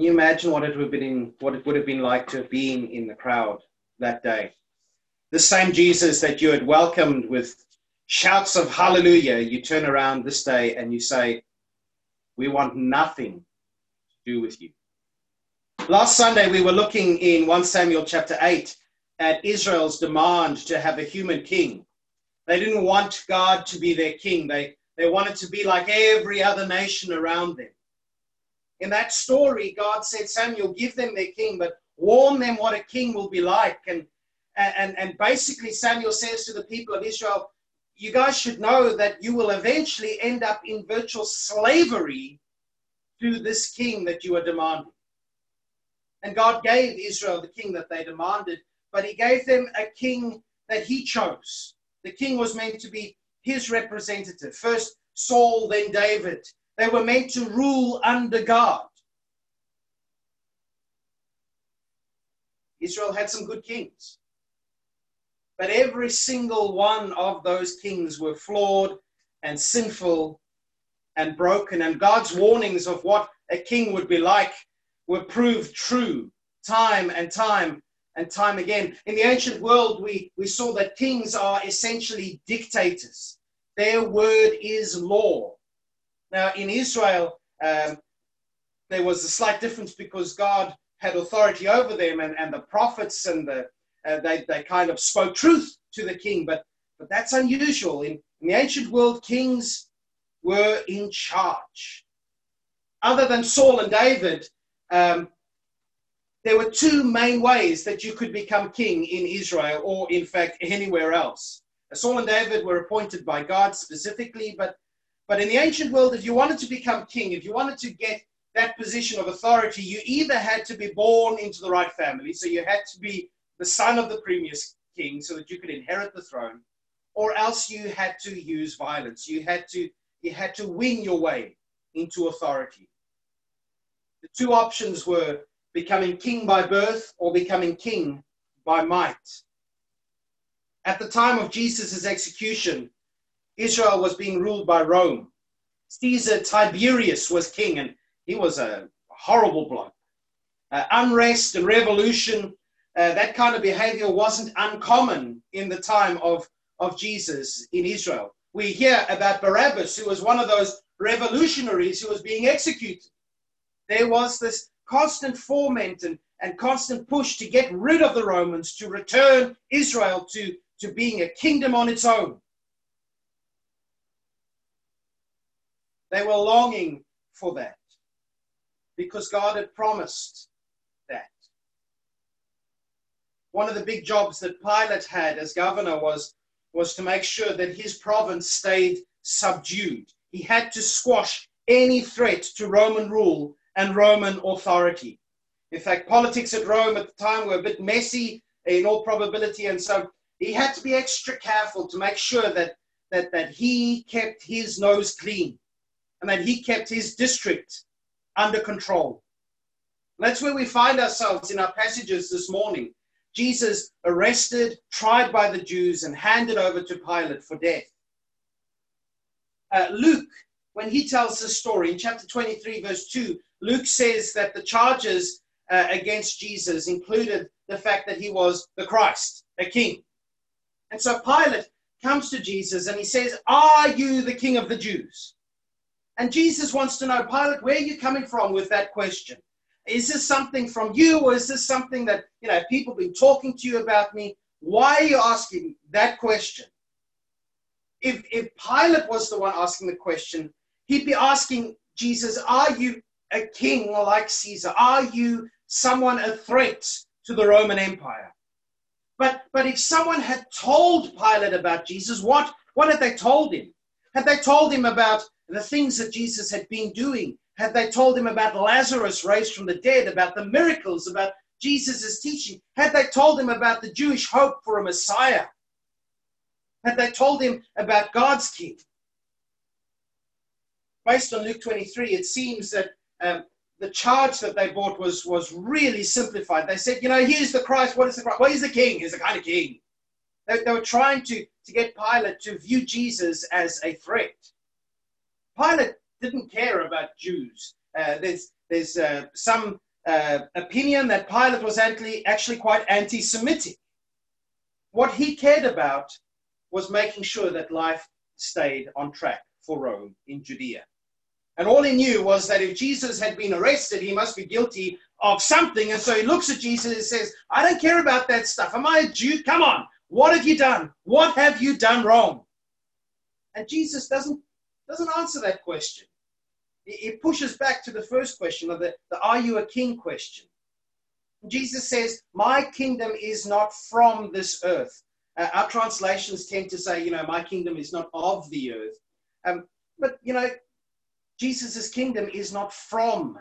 Can you imagine what it would have been, what it would have been like to have been in the crowd that day? The same Jesus that you had welcomed with shouts of hallelujah, you turn around this day and you say, We want nothing to do with you. Last Sunday, we were looking in 1 Samuel chapter 8 at Israel's demand to have a human king. They didn't want God to be their king, they, they wanted to be like every other nation around them. In that story, God said, Samuel, give them their king, but warn them what a king will be like. And, and, and basically, Samuel says to the people of Israel, you guys should know that you will eventually end up in virtual slavery to this king that you are demanding. And God gave Israel the king that they demanded, but he gave them a king that he chose. The king was meant to be his representative. First Saul, then David. They were meant to rule under God. Israel had some good kings. But every single one of those kings were flawed and sinful and broken. And God's warnings of what a king would be like were proved true time and time and time again. In the ancient world, we, we saw that kings are essentially dictators, their word is law. Now, in Israel, um, there was a slight difference because God had authority over them, and, and the prophets and the uh, they, they kind of spoke truth to the king, but, but that's unusual. In, in the ancient world, kings were in charge. Other than Saul and David, um, there were two main ways that you could become king in Israel or, in fact, anywhere else. Saul and David were appointed by God specifically, but, but in the ancient world, if you wanted to become king, if you wanted to get that position of authority, you either had to be born into the right family, so you had to be the son of the previous king so that you could inherit the throne, or else you had to use violence. You had to, you had to win your way into authority. The two options were becoming king by birth or becoming king by might. At the time of Jesus' execution, Israel was being ruled by Rome. Caesar Tiberius was king, and he was a horrible bloke. Uh, unrest and revolution, uh, that kind of behavior wasn't uncommon in the time of, of Jesus in Israel. We hear about Barabbas, who was one of those revolutionaries who was being executed. There was this constant foment and, and constant push to get rid of the Romans, to return Israel to, to being a kingdom on its own. They were longing for that because God had promised that. One of the big jobs that Pilate had as governor was, was to make sure that his province stayed subdued. He had to squash any threat to Roman rule and Roman authority. In fact, politics at Rome at the time were a bit messy in all probability, and so he had to be extra careful to make sure that, that, that he kept his nose clean and that he kept his district under control. That's where we find ourselves in our passages this morning. Jesus arrested, tried by the Jews, and handed over to Pilate for death. Uh, Luke, when he tells this story in chapter 23, verse 2, Luke says that the charges uh, against Jesus included the fact that he was the Christ, a king. And so Pilate comes to Jesus and he says, Are you the king of the Jews? And Jesus wants to know, Pilate, where are you coming from with that question? Is this something from you, or is this something that you know people have been talking to you about me? Why are you asking that question? If if Pilate was the one asking the question, he'd be asking Jesus, Are you a king like Caesar? Are you someone a threat to the Roman Empire? But, but if someone had told Pilate about Jesus, what, what had they told him? Had they told him about the things that Jesus had been doing? Had they told him about Lazarus raised from the dead, about the miracles, about Jesus' teaching? Had they told him about the Jewish hope for a Messiah? Had they told him about God's king? Based on Luke 23, it seems that um, the charge that they brought was, was really simplified. They said, you know, here's the Christ. What is the Christ? Well, he's the king. He's the kind of king. They, they were trying to, to get Pilate to view Jesus as a threat. Pilate didn't care about Jews. Uh, there's there's uh, some uh, opinion that Pilate was actually, actually quite anti Semitic. What he cared about was making sure that life stayed on track for Rome in Judea. And all he knew was that if Jesus had been arrested, he must be guilty of something. And so he looks at Jesus and says, I don't care about that stuff. Am I a Jew? Come on. What have you done? What have you done wrong? And Jesus doesn't, doesn't answer that question. It pushes back to the first question of the, the are you a king question. Jesus says, My kingdom is not from this earth. Uh, our translations tend to say, you know, my kingdom is not of the earth. Um, but, you know, Jesus' kingdom is not from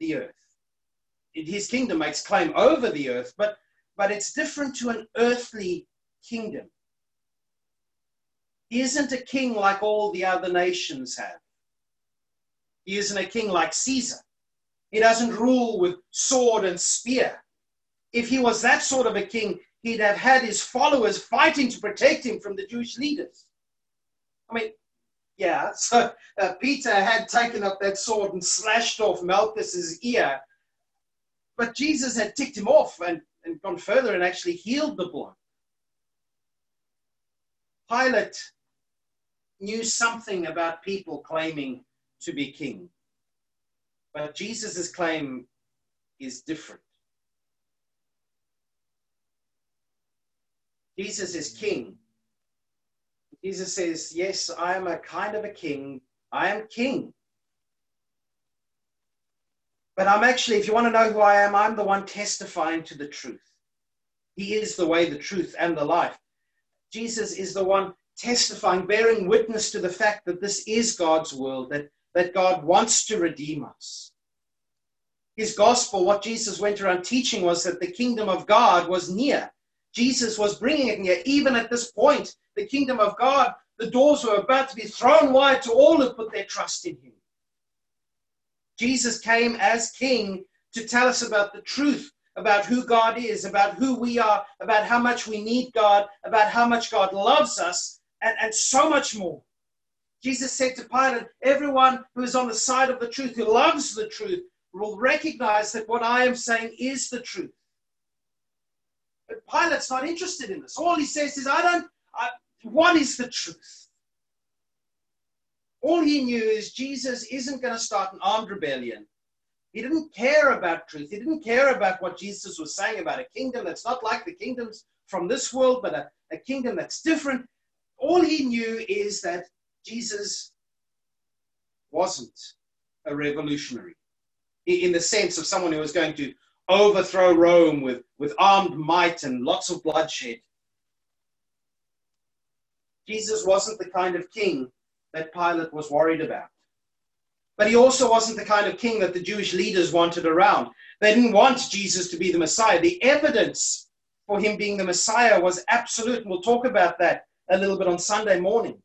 the earth. His kingdom makes claim over the earth, but, but it's different to an earthly kingdom. He isn't a king like all the other nations have. He isn't a king like Caesar. He doesn't rule with sword and spear. If he was that sort of a king, he'd have had his followers fighting to protect him from the Jewish leaders. I mean, yeah, so uh, Peter had taken up that sword and slashed off Malchus's ear, but Jesus had ticked him off and, and gone further and actually healed the blind. Pilate knew something about people claiming to be king. But Jesus' claim is different. Jesus is king. Jesus says, Yes, I am a kind of a king. I am king. But I'm actually, if you want to know who I am, I'm the one testifying to the truth. He is the way, the truth, and the life. Jesus is the one testifying, bearing witness to the fact that this is God's world, that that God wants to redeem us. His gospel, what Jesus went around teaching was that the kingdom of God was near. Jesus was bringing it near. Even at this point, the kingdom of God, the doors were about to be thrown wide to all who put their trust in him. Jesus came as king to tell us about the truth about who God is, about who we are, about how much we need God, about how much God loves us, and, and so much more. Jesus said to Pilate, Everyone who is on the side of the truth, who loves the truth, will recognize that what I am saying is the truth. But Pilate's not interested in this. All he says is, I don't, I, what is the truth? All he knew is Jesus isn't going to start an armed rebellion. He didn't care about truth. He didn't care about what Jesus was saying about a kingdom that's not like the kingdoms from this world, but a, a kingdom that's different. All he knew is that Jesus wasn't a revolutionary in the sense of someone who was going to overthrow Rome with, with armed might and lots of bloodshed. Jesus wasn't the kind of king that Pilate was worried about. But he also wasn't the kind of king that the Jewish leaders wanted around. They didn't want Jesus to be the Messiah. The evidence for him being the Messiah was absolute. And we'll talk about that a little bit on Sunday morning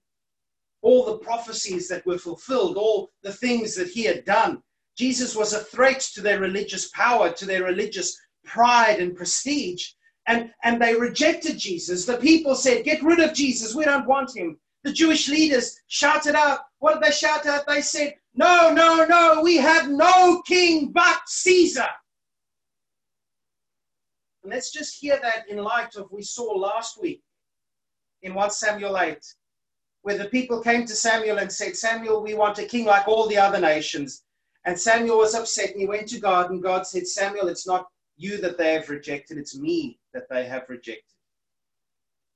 all the prophecies that were fulfilled, all the things that he had done. Jesus was a threat to their religious power, to their religious pride and prestige. And, and they rejected Jesus. The people said, Get rid of Jesus. We don't want him. The Jewish leaders shouted out. What did they shout out? They said, No, no, no, we have no king but Caesar. And let's just hear that in light of we saw last week in 1 Samuel 8 where the people came to Samuel and said, Samuel, we want a king like all the other nations. And Samuel was upset and he went to God, and God said, Samuel, it's not you that they have rejected, it's me that they have rejected.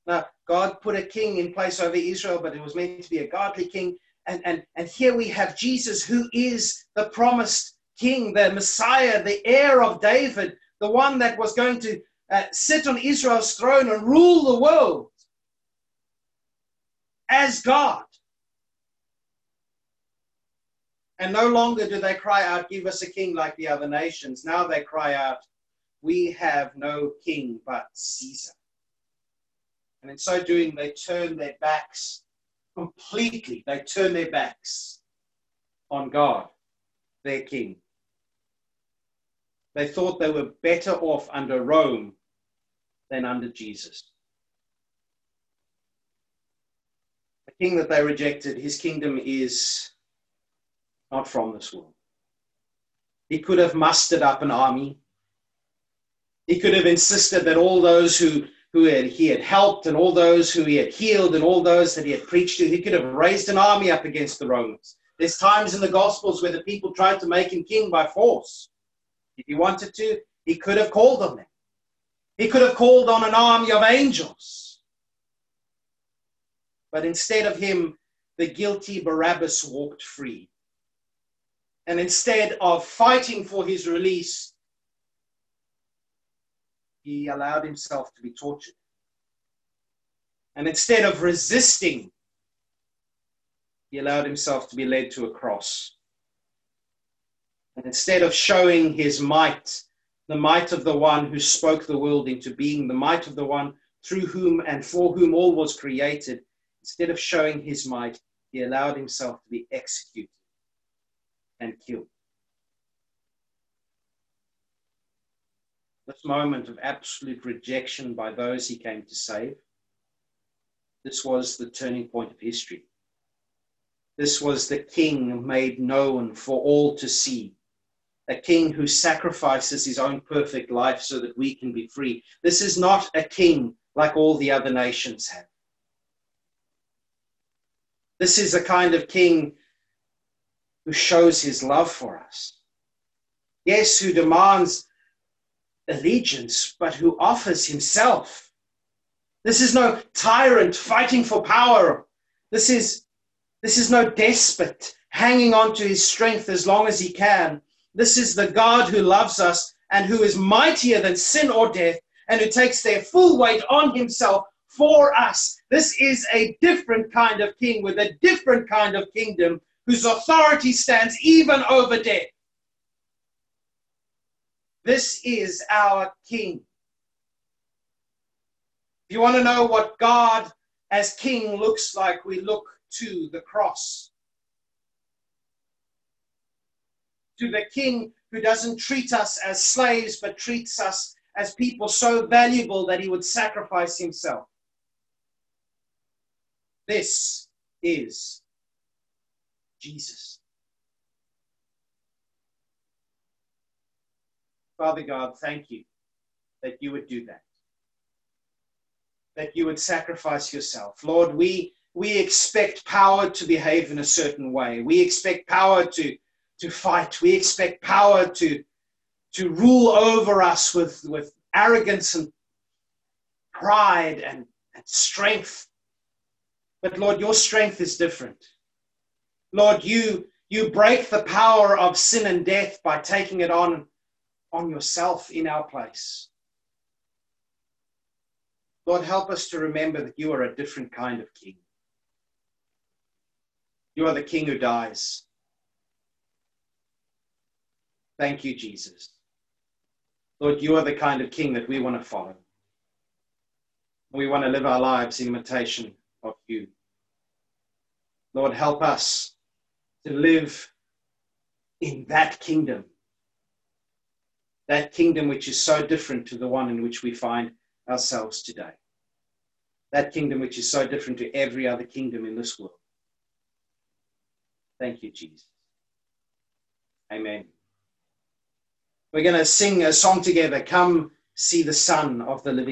Now, God put a king in place over Israel, but it was meant to be a godly king. And, and, and here we have Jesus, who is the promised king, the Messiah, the heir of David, the one that was going to uh, sit on Israel's throne and rule the world as God. And no longer do they cry out, Give us a king like the other nations. Now they cry out, We have no king but Caesar. And in so doing, they turn their backs completely, they turn their backs on God, their king. They thought they were better off under Rome than under Jesus. King that they rejected, his kingdom is not from this world. He could have mustered up an army. He could have insisted that all those who, who had, he had helped and all those who he had healed and all those that he had preached to, he could have raised an army up against the Romans. There's times in the Gospels where the people tried to make him king by force. If he wanted to, he could have called on them. He could have called on an army of angels. But instead of him, the guilty Barabbas walked free. And instead of fighting for his release, he allowed himself to be tortured. And instead of resisting, he allowed himself to be led to a cross. And instead of showing his might, the might of the one who spoke the world into being, the might of the one through whom and for whom all was created, instead of showing his might, he allowed himself to be executed and killed. This moment of absolute rejection by those he came to save, this was the turning point of history. This was the king made known for all to see. A king who sacrifices his own perfect life so that we can be free. This is not a king like all the other nations have. This is a kind of king who shows his love for us. Yes, who demands allegiance, but who offers himself. This is no tyrant fighting for power. This is, this is no despot hanging on to his strength as long as he can. This is the God who loves us and who is mightier than sin or death and who takes their full weight on himself for us. This is a different kind of king with a different kind of kingdom whose authority stands even over death. This is our king. If you want to know what God as king looks like, we look to the cross. To the king who doesn't treat us as slaves, but treats us as people so valuable that he would sacrifice himself. This is Jesus. Father God, thank you that you would do that. That you would sacrifice yourself. Lord, we, we expect power to behave in a certain way. We expect power to, to fight. We expect power to, to rule over us with, with arrogance and pride and, and strength. But Lord, your strength is different. Lord, you, you break the power of sin and death by taking it on, on yourself in our place. Lord, help us to remember that you are a different kind of king. You are the king who dies. Thank you, Jesus. Lord, you are the kind of king that we want to follow. We want to live our lives in imitation of you. Lord, help us to live in that kingdom. That kingdom which is so different to the one in which we find ourselves today. That kingdom which is so different to every other kingdom in this world. Thank you, Jesus. Amen. We're going to sing a song together. Come see the Son of the living